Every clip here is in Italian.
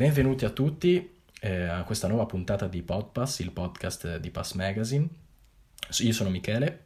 Benvenuti a tutti eh, a questa nuova puntata di Podpass, il podcast di Pass Magazine. Io sono Michele.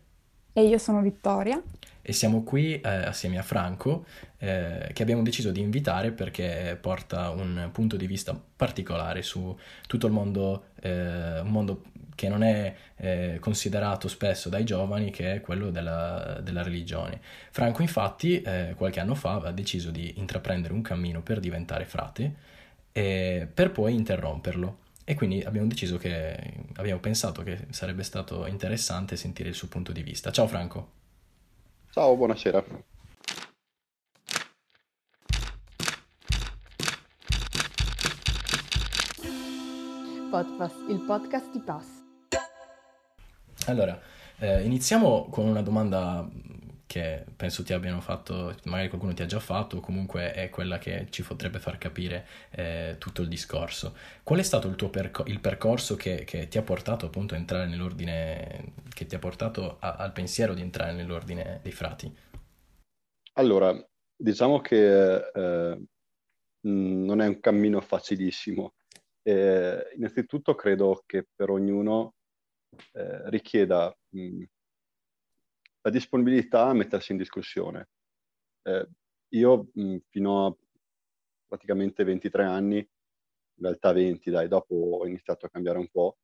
E io sono Vittoria. E siamo qui eh, assieme a Franco, eh, che abbiamo deciso di invitare perché porta un punto di vista particolare su tutto il mondo, eh, un mondo che non è eh, considerato spesso dai giovani, che è quello della, della religione. Franco infatti eh, qualche anno fa ha deciso di intraprendere un cammino per diventare frate, eh, per poi interromperlo. E quindi abbiamo deciso che, abbiamo pensato che sarebbe stato interessante sentire il suo punto di vista. Ciao Franco. Ciao, buonasera. Podpass, il podcast di Pass. Allora, eh, iniziamo con una domanda che penso ti abbiano fatto, magari qualcuno ti ha già fatto, o comunque è quella che ci potrebbe far capire eh, tutto il discorso. Qual è stato il tuo perco- il percorso che, che, ti ha portato appunto a entrare nell'ordine, che ti ha portato a, al pensiero di entrare nell'ordine dei frati? Allora, diciamo che eh, non è un cammino facilissimo. Eh, innanzitutto credo che per ognuno eh, richieda mh, la disponibilità a mettersi in discussione. Eh, io mh, fino a praticamente 23 anni, in realtà 20, dai, dopo ho iniziato a cambiare un po',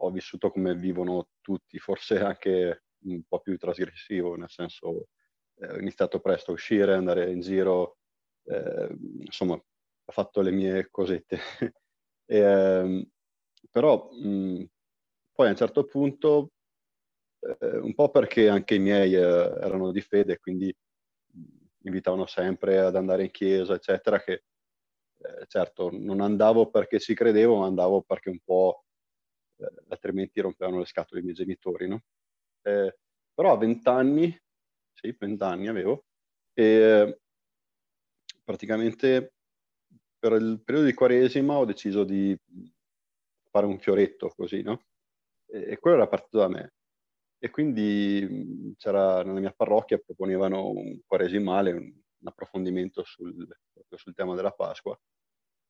ho vissuto come vivono tutti, forse anche un po' più trasgressivo, nel senso eh, ho iniziato presto a uscire, andare in giro, eh, insomma, ho fatto le mie cosette. e, ehm, però mh, poi a un certo punto, eh, un po' perché anche i miei eh, erano di fede, quindi mi invitavano sempre ad andare in chiesa, eccetera, che eh, certo non andavo perché ci credevo, ma andavo perché un po' eh, altrimenti rompevano le scatole i miei genitori, no? Eh, però a vent'anni, sì, vent'anni avevo, e praticamente per il periodo di Quaresima ho deciso di fare un fioretto così, no? e quello era partito da me. E quindi c'era nella mia parrocchia, proponevano un quaresimale, un, un approfondimento sul, sul, tema della Pasqua.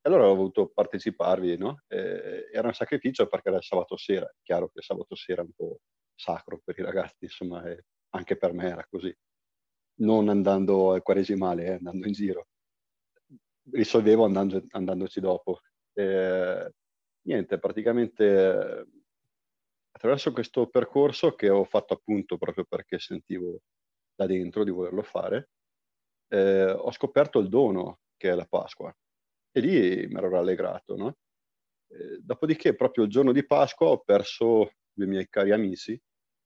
E allora ho voluto parteciparvi, no? E, era un sacrificio perché era il sabato sera. È chiaro che il sabato sera è un po' sacro per i ragazzi, insomma, anche per me era così. Non andando al quaresimale, eh, andando in giro. Risolvevo andando, andandoci dopo. E, niente, praticamente attraverso questo percorso che ho fatto appunto proprio perché sentivo da dentro di volerlo fare, eh, ho scoperto il dono che è la Pasqua e lì mi ero rallegrato. No? Eh, dopodiché, proprio il giorno di Pasqua, ho perso due miei cari amici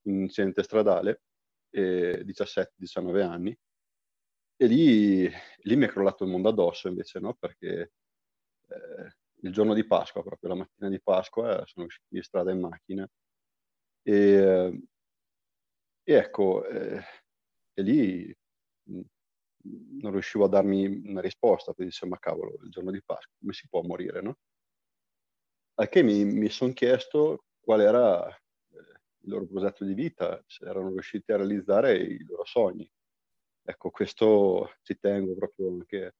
in un incidente stradale, eh, 17-19 anni, e lì, lì, mi è crollato il mondo addosso invece, no? perché eh, il giorno di Pasqua, proprio la mattina di Pasqua, sono uscito di strada in macchina e, e ecco, eh, e lì mh, non riuscivo a darmi una risposta, poi dicevo, ma cavolo, il giorno di Pasqua, come si può morire, no? Al che mi, mi sono chiesto qual era eh, il loro progetto di vita, se erano riusciti a realizzare i loro sogni. Ecco, questo ci tengo proprio anche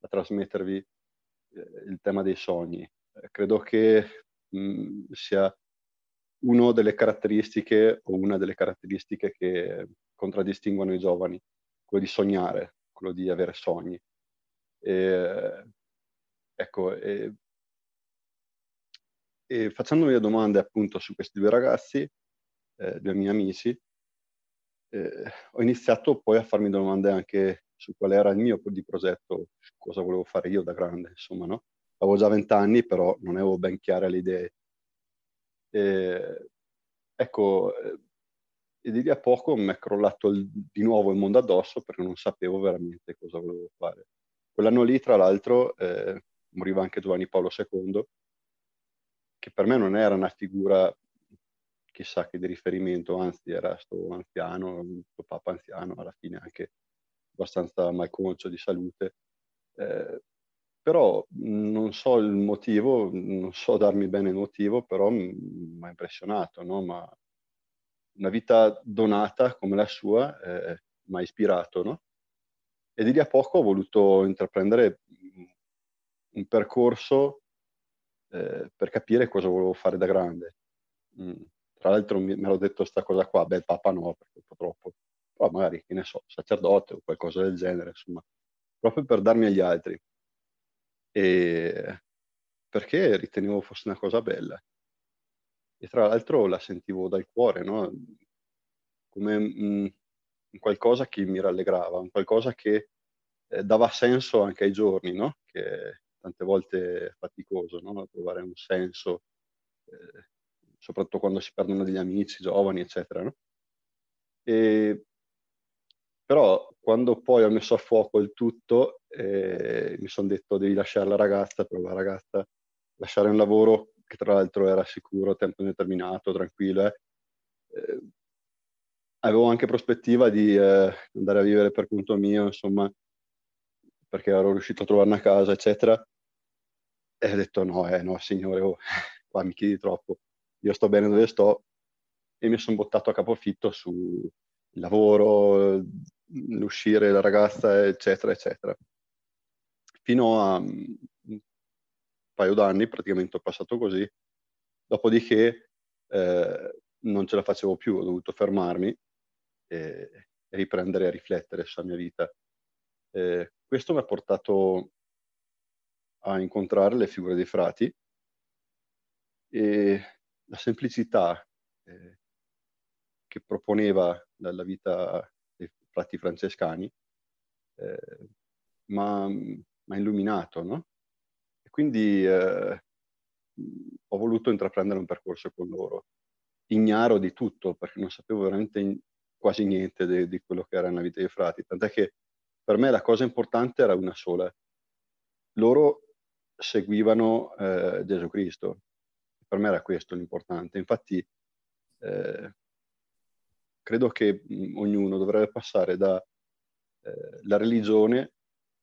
a trasmettervi eh, il tema dei sogni. Eh, credo che mh, sia una delle caratteristiche o una delle caratteristiche che contraddistinguono i giovani, quello di sognare, quello di avere sogni. E, ecco, e, e facendomi le domande appunto su questi due ragazzi, eh, due miei amici, eh, ho iniziato poi a farmi domande anche su qual era il mio di progetto, cosa volevo fare io da grande, insomma, no? Avevo già vent'anni, però non avevo ben chiare le idee ecco, eh, e di lì a poco mi è crollato il, di nuovo il mondo addosso perché non sapevo veramente cosa volevo fare. Quell'anno lì, tra l'altro, eh, moriva anche Giovanni Paolo II, che per me non era una figura chissà che di riferimento, anzi era sto anziano, sto papa anziano, alla fine anche abbastanza malconcio di salute. Eh, però non so il motivo, non so darmi bene il motivo, però mi ha impressionato, no? Ma una vita donata come la sua eh, mi ha ispirato, no? E di lì a poco ho voluto intraprendere un percorso eh, per capire cosa volevo fare da grande. Mm. Tra l'altro mi, mi ero detto questa cosa qua, beh, Papa no, perché un po' troppo, però magari, che ne so, sacerdote o qualcosa del genere, insomma, proprio per darmi agli altri. E perché ritenevo fosse una cosa bella. E tra l'altro la sentivo dal cuore, no? Come mm, qualcosa che mi rallegrava, un qualcosa che eh, dava senso anche ai giorni, no? Che tante volte è faticoso, no? Trovare un senso, eh, soprattutto quando si perdono degli amici giovani, eccetera, no? E, però quando poi ho messo a fuoco il tutto, eh, mi sono detto devi lasciare la ragazza, però la ragazza lasciare un lavoro che tra l'altro era sicuro, tempo indeterminato, tranquillo, eh, eh avevo anche prospettiva di eh, andare a vivere per conto mio, insomma, perché ero riuscito a trovare una casa, eccetera. E ho detto no, eh, no, signore, oh, qua mi chiedi troppo. Io sto bene dove sto e mi sono buttato a capofitto sul lavoro, l'uscire la ragazza, eccetera, eccetera. Fino a mm, un paio d'anni, praticamente ho passato così. Dopodiché eh, non ce la facevo più, ho dovuto fermarmi e, riprendere a riflettere sulla mia vita. Eh, questo mi ha portato a incontrare le figure dei frati e la semplicità eh, che proponeva la, la, vita dei frati francescani eh, mi ha illuminato, no? E quindi eh, ho voluto intraprendere un percorso con loro, ignaro di tutto perché non sapevo veramente quasi niente de, di quello che era nella vita dei frati, tant'è che per me la cosa importante era una sola. Loro seguivano eh, Gesù Cristo. Per me era questo l'importante. Infatti, eh, credo che mh, ognuno dovrebbe passare dalla eh, religione,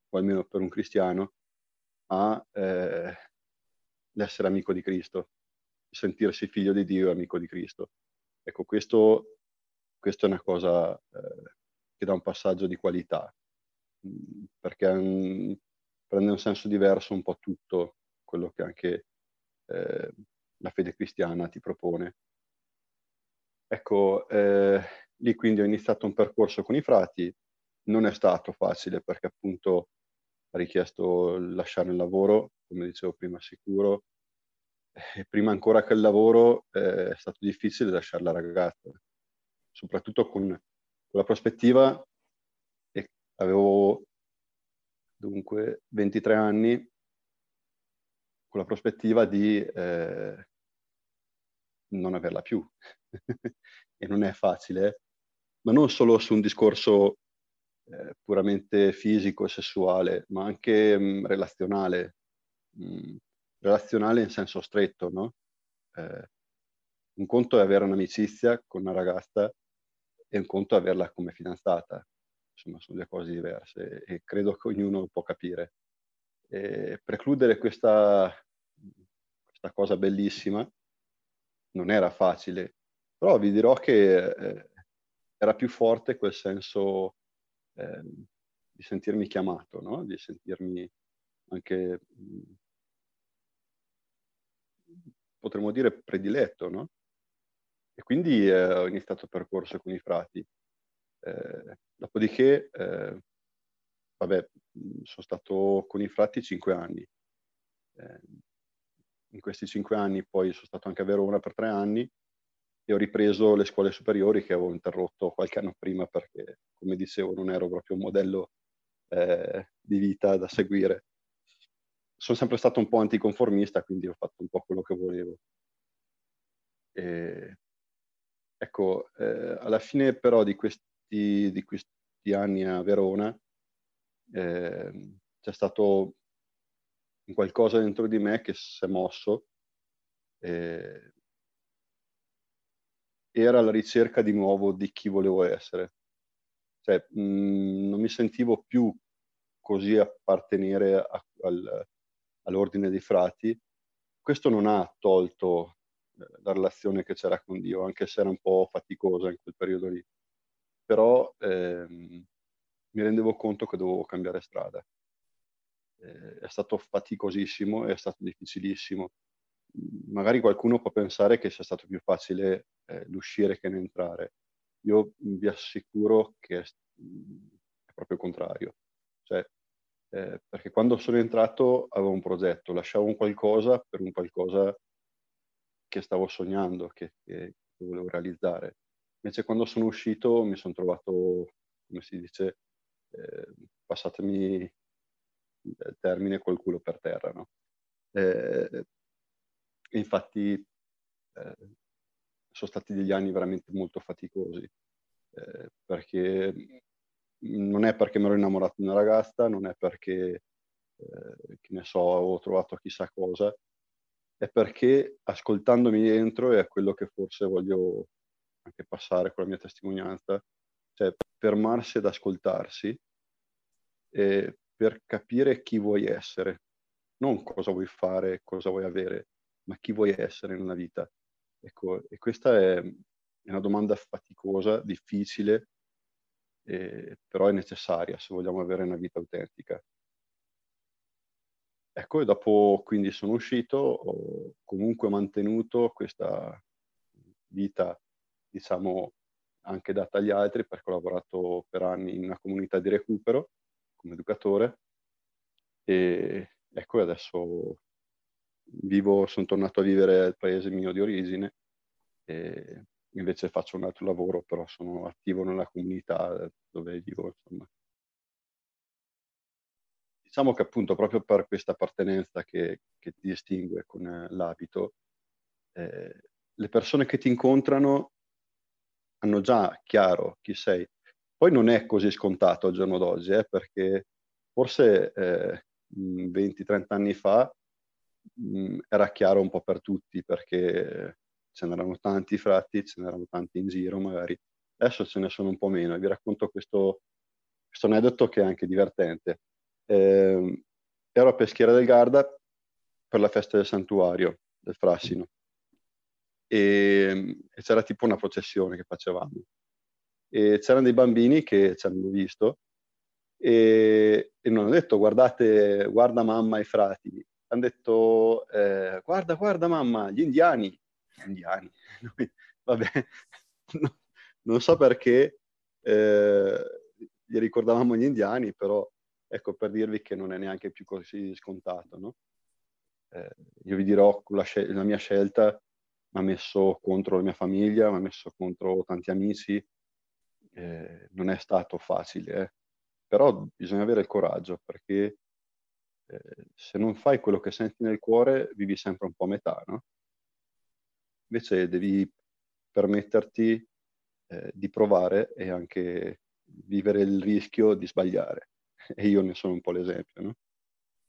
o almeno per un cristiano, a eh, l'essere amico di Cristo, sentirsi figlio di Dio e amico di Cristo. Ecco, questo questa è una cosa eh, che dà un passaggio di qualità, mm, perché mh, prende un senso diverso un po' tutto quello che anche eh, la fede cristiana ti propone. Ecco, eh, lì quindi ho iniziato un percorso con i frati, non è stato facile perché appunto ha richiesto lasciare il lavoro, come dicevo prima, sicuro, e prima ancora che il lavoro eh, è stato difficile lasciare la ragazza, soprattutto con, con la prospettiva, e avevo dunque 23 anni, con la prospettiva di eh, non averla più. e non è facile, ma non solo su un discorso eh, puramente fisico e sessuale, ma anche mh, mm, relazionale, mh, mm, relazionale in senso stretto, no? Eh, un conto è avere un'amicizia con una ragazza e un conto averla come fidanzata. Insomma, sono due cose diverse e credo che ognuno può capire. E precludere questa, questa cosa bellissima non era facile, però vi dirò che eh, era più forte quel senso eh, di sentirmi chiamato, no? di sentirmi anche, mh, potremmo dire, prediletto, no? E quindi eh, ho iniziato il percorso con i frati. Eh, dopodiché, eh, vabbè, sono stato con i frati cinque anni. In questi cinque anni poi sono stato anche a Verona per tre anni e ho ripreso le scuole superiori che avevo interrotto qualche anno prima perché, come dicevo, non ero proprio un modello eh, di vita da seguire. Sono sempre stato un po' anticonformista, quindi ho fatto un po' quello che volevo. E Ecco, eh, alla fine però di questi, di questi anni a Verona eh, c'è stato qualcosa dentro di me che si è mosso. Eh, era la ricerca di nuovo di chi volevo essere. Cioè, mh, mm, non mi sentivo più così appartenere a, al, all'ordine dei frati. Questo non ha tolto la relazione che c'era con Dio, anche se era un po' faticosa in quel periodo lì. Però ehm, mi rendevo conto che dovevo cambiare strada. Eh, è stato faticosissimo, è stato difficilissimo. Magari qualcuno può pensare che sia stato più facile eh, l'uscire che l'entrare. Io vi assicuro che è, è proprio il contrario. Cioè, eh, perché quando sono entrato avevo un progetto, lasciavo un qualcosa per un qualcosa che stavo sognando, che, che volevo realizzare. Invece quando sono uscito mi sono trovato, come si dice, eh, passatemi termine col culo per terra. No? Eh, infatti eh, sono stati degli anni veramente molto faticosi, eh, perché non è perché mi ero innamorato di una ragazza, non è perché, eh, che ne so, ho trovato chissà cosa, è perché ascoltandomi dentro, e è quello che forse voglio anche passare con la mia testimonianza, cioè fermarsi ad ascoltarsi eh, per capire chi vuoi essere, non cosa vuoi fare, cosa vuoi avere, ma chi vuoi essere nella vita. Ecco, e questa è, è una domanda faticosa, difficile, eh, però è necessaria se vogliamo avere una vita autentica. Ecco, e dopo quindi sono uscito, ho comunque mantenuto questa vita, diciamo, anche data agli altri, perché ho lavorato per anni in una comunità di recupero come educatore e ecco, adesso vivo, sono tornato a vivere al paese mio di origine e invece faccio un altro lavoro, però sono attivo nella comunità dove vivo, insomma diciamo che appunto proprio per questa appartenenza che, che ti distingue con eh, l'abito, eh, le persone che ti incontrano hanno già chiaro chi sei. Poi non è così scontato al giorno d'oggi, eh, perché forse eh, 20-30 anni fa mh, mm, era chiaro un po' per tutti, perché ce n'erano tanti fratti, ce n'erano tanti in giro magari. Adesso ce ne sono un po' meno. Vi racconto questo, questo aneddoto che è anche divertente. Eh, ero a Peschiera del Garda per la festa del santuario del Frassino e, e c'era tipo una processione che facevamo e c'erano dei bambini che ci hanno visto e, e non hanno detto guardate, guarda mamma e frati, hanno detto eh, guarda, guarda mamma, gli indiani, gli indiani, vabbè, no, non so perché eh, gli ricordavamo gli indiani, però ecco per dirvi che non è neanche più così scontato. No? Eh, io vi dirò, la, scel- la mia scelta mi ha messo contro la mia famiglia, mi ha messo contro tanti amici, eh, non è stato facile, eh. però bisogna avere il coraggio perché eh, se non fai quello che senti nel cuore vivi sempre un po' a metà, no? Invece devi permetterti eh, di provare e anche vivere il rischio di sbagliare e io ne sono un po' l'esempio, no?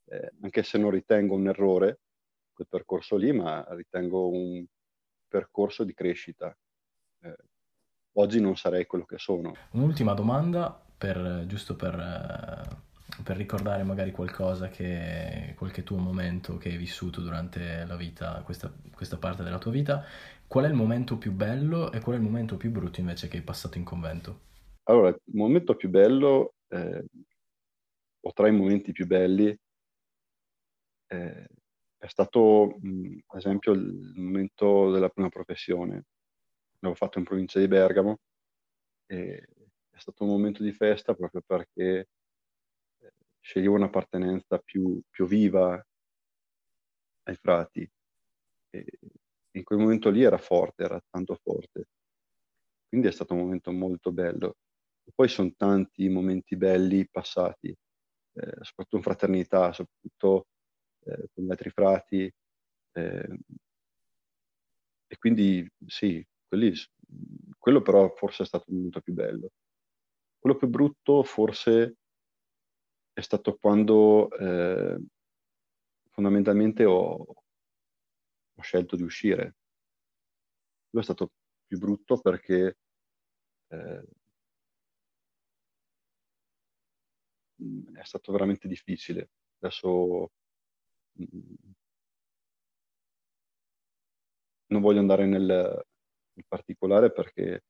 eh, anche se non ritengo un errore quel percorso lì, ma ritengo un percorso di crescita. Eh, oggi non sarei quello che sono. Un'ultima domanda, per, giusto per, per, ricordare magari qualcosa che, qualche tuo momento che hai vissuto durante la vita, questa, questa parte della tua vita. Qual è il momento più bello e qual è il momento più brutto invece che hai passato in convento? Allora, il momento più bello eh, o tra i momenti più belli eh, è stato, mh, ad esempio, il momento della prima professione. L'avevo fatto in provincia di Bergamo e è stato un momento di festa proprio perché eh, sceglievo un'appartenenza più, più viva ai frati. E in quel momento lì era forte, era tanto forte. Quindi è stato un momento molto bello. E poi sono tanti momenti belli passati eh, soprattutto in fraternità, soprattutto eh, con gli altri frati. Eh, e quindi sì, quelli, quello però forse è stato il momento più bello. Quello più brutto forse è stato quando eh, fondamentalmente ho, ho, scelto di uscire. Quello è stato più brutto perché eh, è stato veramente difficile. Adesso mh, non voglio andare nel, nel particolare perché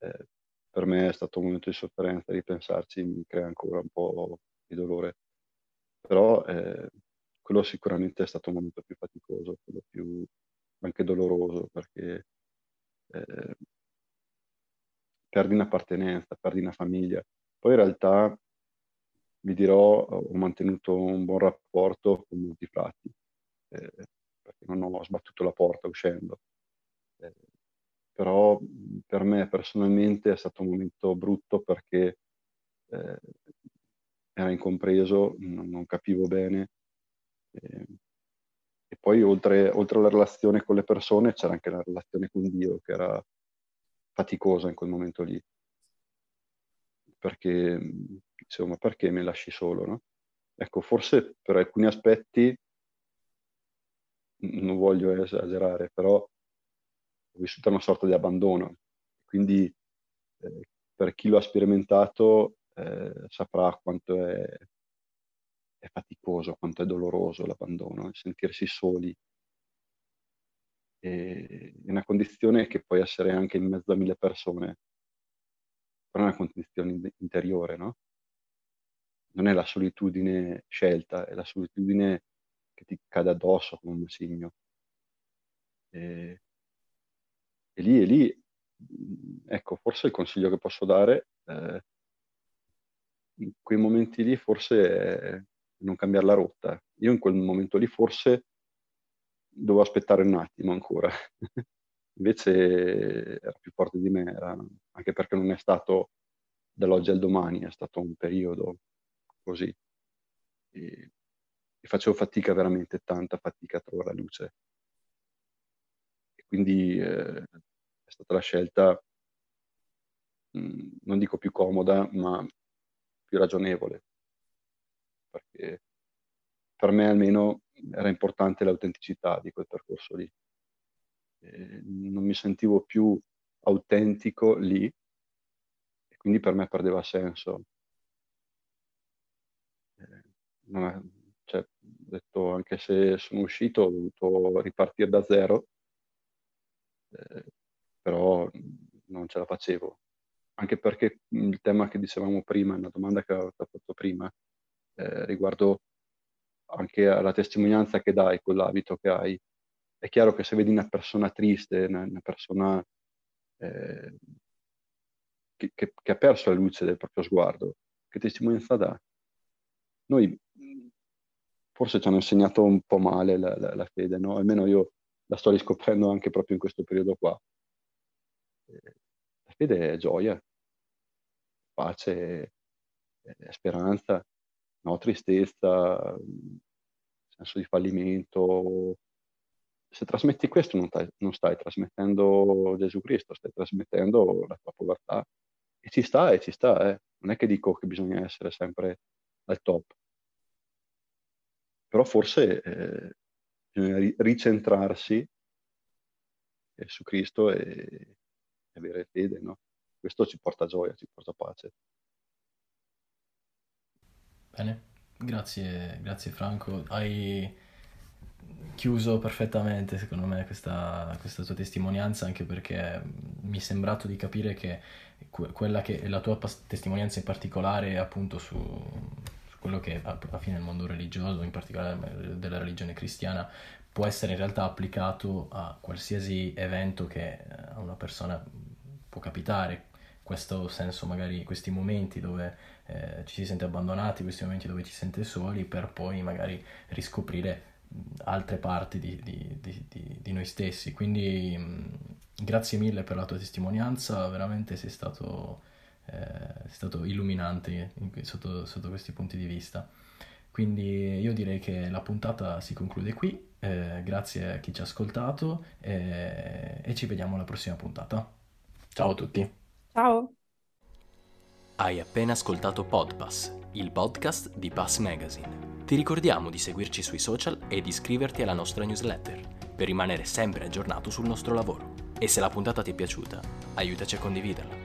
eh, per me è stato un momento di sofferenza, ripensarci mi crea ancora un po' di dolore. però eh, quello sicuramente è stato un momento più faticoso, quello più anche doloroso, perché eh, perdi un'appartenenza, perdi una famiglia. Poi in realtà, vi dirò, ho mantenuto un buon rapporto con molti frati, eh, perché non ho sbattuto la porta uscendo. Però per me personalmente è stato un momento brutto perché eh, era incompreso, non, non capivo bene. Eh, e poi oltre, oltre, alla relazione con le persone c'era anche la relazione con Dio che era faticosa in quel momento lì. Perché, insomma, perché mi lasci solo, no? Ecco, forse per alcuni aspetti, non voglio esagerare, però ho vissuto una sorta di abbandono. Quindi eh, per chi lo ha sperimentato eh, saprà quanto è, è, faticoso, quanto è doloroso l'abbandono, sentirsi soli. E, è una condizione che può essere anche in mezzo a mille persone, però è una condizione interiore, no? Non è la solitudine scelta, è la solitudine che ti cade addosso come un segno. E, e lì, e lì, ecco, forse il consiglio che posso dare eh, in quei momenti lì forse è non cambiare la rotta. Io in quel momento lì forse dovevo aspettare un attimo ancora. Invece era più forte di me, era, anche perché non è stato dall'oggi al domani, è stato un periodo così. E, e facevo fatica, veramente tanta fatica a trovare la luce. Quindi eh, è stata la scelta, mh, mm, non dico più comoda, ma più ragionevole, perché per me almeno era importante l'autenticità di quel percorso lì. E non mi sentivo più autentico lì e quindi per me perdeva senso. È, cioè, detto, anche se sono uscito ho dovuto ripartire da zero, eh, però non ce la facevo anche perché il tema che dicevamo prima, una domanda che ho fatto prima, eh, riguardo anche alla testimonianza che dai, quell'abito che hai, è chiaro che se vedi una persona triste, una, una persona eh, che, che, che, ha perso la luce del proprio sguardo, che testimonianza dà? Noi forse ci hanno insegnato un po' male la, la, la fede, no? almeno io la sto riscoprendo anche proprio in questo periodo qua. Eh, fede è gioia, pace, speranza, no? tristezza, senso di fallimento. Se trasmetti questo non, stai, non stai trasmettendo Gesù Cristo, stai trasmettendo la tua povertà. E ci sta, e ci sta, eh. non è che dico che bisogna essere sempre al top. Però forse eh, bisogna ricentrarsi su Cristo e, avere fede, no? Questo ci porta gioia, ci porta pace. Bene, grazie, grazie Franco. Hai chiuso perfettamente, secondo me, questa, questa, tua testimonianza, anche perché mi è sembrato di capire che quella che la tua testimonianza in particolare, appunto, su quello che alla fine il mondo religioso, in particolare della religione cristiana, può essere in realtà applicato a qualsiasi evento che a una persona può capitare, questo senso magari questi momenti dove eh, ci si sente abbandonati, questi momenti dove ci si sente soli, per poi magari riscoprire altre parti di, di, di, di noi stessi. Quindi mh, grazie mille per la tua testimonianza, veramente sei stato, eh, sei stato illuminante in, sotto, sotto questi punti di vista. Quindi io direi che la puntata si conclude qui, eh, grazie a chi ci ha ascoltato eh, e ci vediamo alla prossima puntata. Ciao a tutti. Ciao. Hai appena ascoltato Podpass, il podcast di Pass Magazine. Ti ricordiamo di seguirci sui social e di iscriverti alla nostra newsletter per rimanere sempre aggiornato sul nostro lavoro. E se la puntata ti è piaciuta, aiutaci a condividerla.